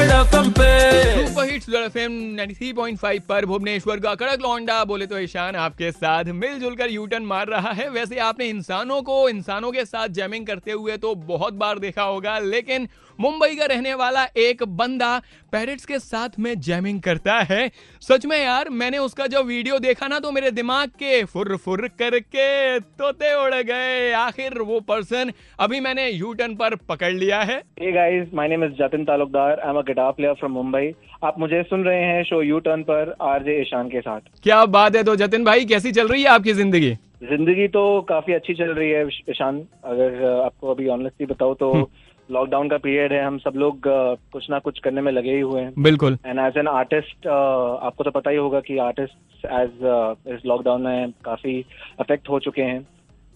FM पे super hits FM 93.5 पर भुवनेश्वर का कड़क लौंडा बोले तो ईशान आपके साथ मिलजुल कर यू टर्न मार रहा है वैसे आपने इंसानों को इंसानों के साथ जैमिंग करते हुए तो बहुत बार देखा होगा लेकिन मुंबई का रहने वाला एक बंदा पैरेट्स के साथ में जैमिंग करता है सच में यार मैंने उसका जो वीडियो देखा ना तो मेरे दिमाग के फुर फुर करके तोते उड़ गए आखिर वो पर्सन अभी मैंने यू टर्न पर पकड़ लिया है Hey guys, guitar player from Mumbai. आप मुझे सुन रहे हैं शो यू टर्न पर आरजे ईशान के साथ। क्या बात है तो जतिन भाई कैसी चल रही है आपकी ज़िंदगी? ज़िंदगी तो काफ़ी अच्छी चल रही है ईशान। अगर आपको अभी ऑनेस्टली बताओ तो लॉकडाउन का पीरियड है हम सब लोग कुछ ना कुछ करने में लगे ही हुए हैं। बिल्कुल। एंड एज एन आर्टिस्ट आपको तो पता ही होगा कि आर्टिस्ट एज इस लॉकडाउन में काफ़ी अफेक्ट हो चुके हैं।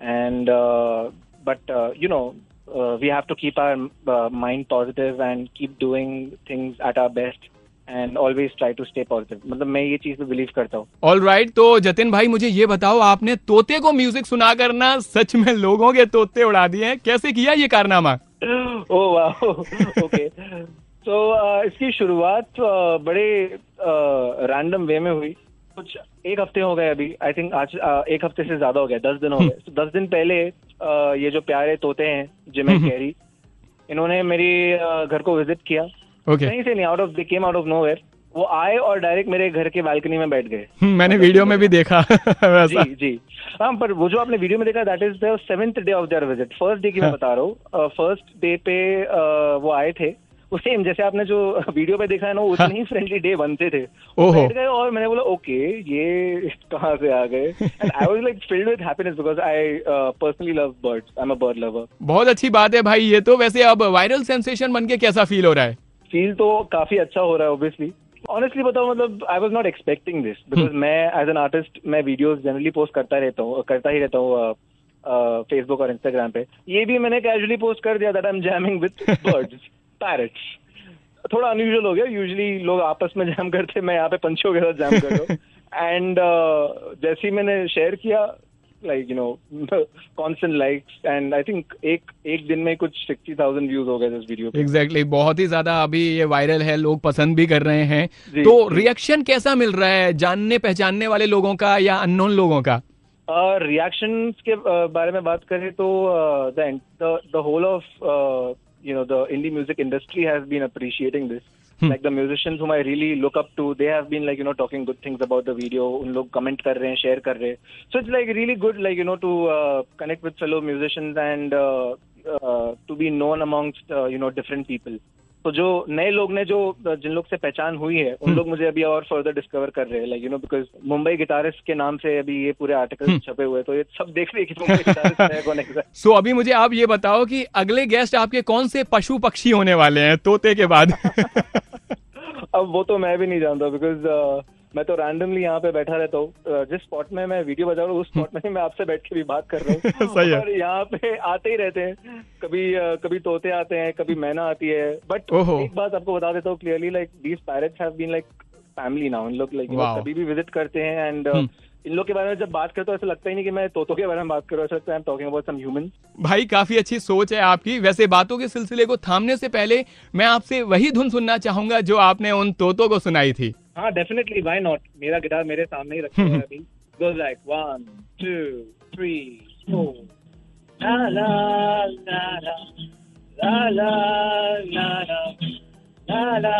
And but you know we have to keep our mind positive and keep doing things at our best and always try to stay positive मतलब मैं ये चीज़ पे बिलीव करता हूँ। ऑल राइट right, तो जतिन भाई मुझे ये बताओ आपने तोते को म्यूज़िक सुना करना सच में लोगों के तोते उड़ा दिए हैं? कैसे किया ये कारनामा? ओह वाह ओके तो इसकी शुरुआत uh, बड़े रैंडम वे में हुई। कुछ एक हफ़्ते हो गए अभी। आई थिंक आज uh, एक हफ़्ते से ज़्यादा हो गया दस दिन हो गए। तो दस दिन पहले uh, ये जो प्यारे तोते हैं जिमे कैरी इन्होंने मेरी घर को विज़िट किया। ओके कहीं से नहीं out of they came out of nowhere वो आए और डायरेक्ट मेरे घर के बालकनी में बैठ गए। हम्म, मैंने वीडियो में भी देखा। वैसा। जी जी। हाँ पर वो जो आपने वीडियो में देखा that is the seventh day of their visit first day की मैं हाँ। बता रहा हूँ फ़र्स्ट डे पे वो आए थे। वो सेम जैसे आपने जो वीडियो पे देखा है ना उतने ही। फ्रेंडली डे बनते थे। बैठ गए और मैंने बोला ओके ये कहाँ से आ गए? And I was like filled with happiness because I personally love birds I am a bird lover बहुत अच्छी बात है भाई ये तो। वैसे अब वायरल सेंसेशन बन के कैसा फील हो रहा है? फील तो काफ़ी अच्छा हो रहा है ऑब्वियसली ऑनेस्टली बताओ मतलब I was not expecting this because मैं एज एन आर्टिस्ट मैं वीडियोस जनरली पोस्ट करता रहता हूँ करता ही रहता हूँ फेसबुक और इंस्टाग्राम पे। ये भी मैंने कैजुअली पोस्ट कर दिया that I am jamming with birds parrots थोड़ा अनयूजल हो गया। यूजली लोग आपस में जैम करते मैं यहाँ पे पंछियों के साथ जैम कर रहा एंड जैसे ही मैंने शेयर किया like you know constant likes and I think एक एक दिन में कुछ सिक्सटी थाउज़ेंड व्यूज़ हो गए इस वीडियो पे। एग्जैक्टली exactly, बहुत ही ज़्यादा अभी ये वायरल है। लोग पसंद भी कर रहे हैं। तो रिएक्शन कैसा मिल रहा है? जानने पहचानने वाले लोगों का या अननोन लोगों का? रिएक्शन uh, के uh, बारे में बात करें तो the whole of You know the indie music industry has been appreciating this like the musicians whom I really look up to, they have been like you know talking good things about the video. उन लोग comment कर रहे हैं, share कर रहे हैं. So it's like really good like you know to uh, connect with fellow musicians and uh, uh, to be known amongst uh, you know different people. तो जो नए लोग ने जो जिन लोग से पहचान हुई है उन लोग मुझे अभी और फर्दर डिस्कवर कर रहे हैं like you know because Mumbai guitarist के नाम से अभी ये पूरे आर्टिकल छपे हुए तो ये सब देख रहे हैं कि मुंबई गिटारिस्ट है कौन है सो अभी मुझे आप ये बताओ कि अगले गेस्ट आपके कौन से पशु पक्षी होने वाले हैं तोते के बाद? अब वो तो मैं भी नहीं जानता बिकॉज़ मैं तो रैंडमली यहाँ पे बैठा रहता हूँ। जिस स्पॉट में मैं वीडियो बजा रहा हूँ उस स्पॉट में ही मैं आपसे बैठ के भी बात कर रहा हूँ। सही है। यहाँ पे आते ही रहते हैं। कभी कभी तोते आते हैं कभी मैना आती है। बट एक बात आपको बता देता हूँ clearly like these parrots have been like family now इन लोग लाइक. कभी भी विज़िट करते हैं एंड हम्म। इन लोग के बारे में जब बात करते हो ऐसा लगता ही नहीं कि मैं तोतों के बारे में बात कर रहा हूँ। ऐसा है I am talking about some human भाई काफ़ी अच्छी सोच है आपकी। वैसे बातों के सिलसिले को थामने से पहले मैं आपसे वही धुन सुनना चाहूँगा जो आपने उन तोतों को सुनाई थी। हाँ डेफिनेटली वाई नॉट मेरा गिटार मेरे सामने ही रखा है अभी। Goes like one two three four ला ला ला ला ला ला ला ला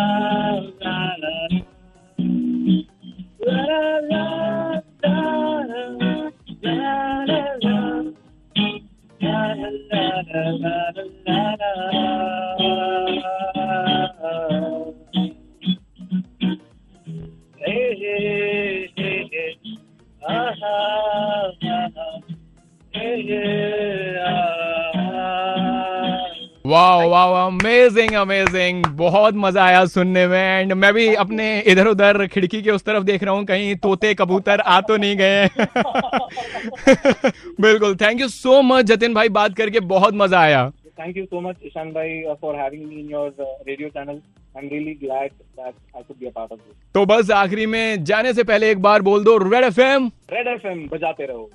वाह वाह अमेजिंग अमेजिंग बहुत मज़ा आया सुनने में. एंड मैं भी अपने इधर उधर खिड़की के उस तरफ़ देख रहा हूँ. कहीं तोते कबूतर आ तो नहीं गए. बिल्कुल. Thank you so much Jatin भाई बात करके बहुत मज़ा आया. Thank you so much Ishan भाई for in your uh, radio channel. I'm really तो बस आखिरी में जाने से पहले एक बार बोल दो रेड एफ़ Red FM बजाते रहो.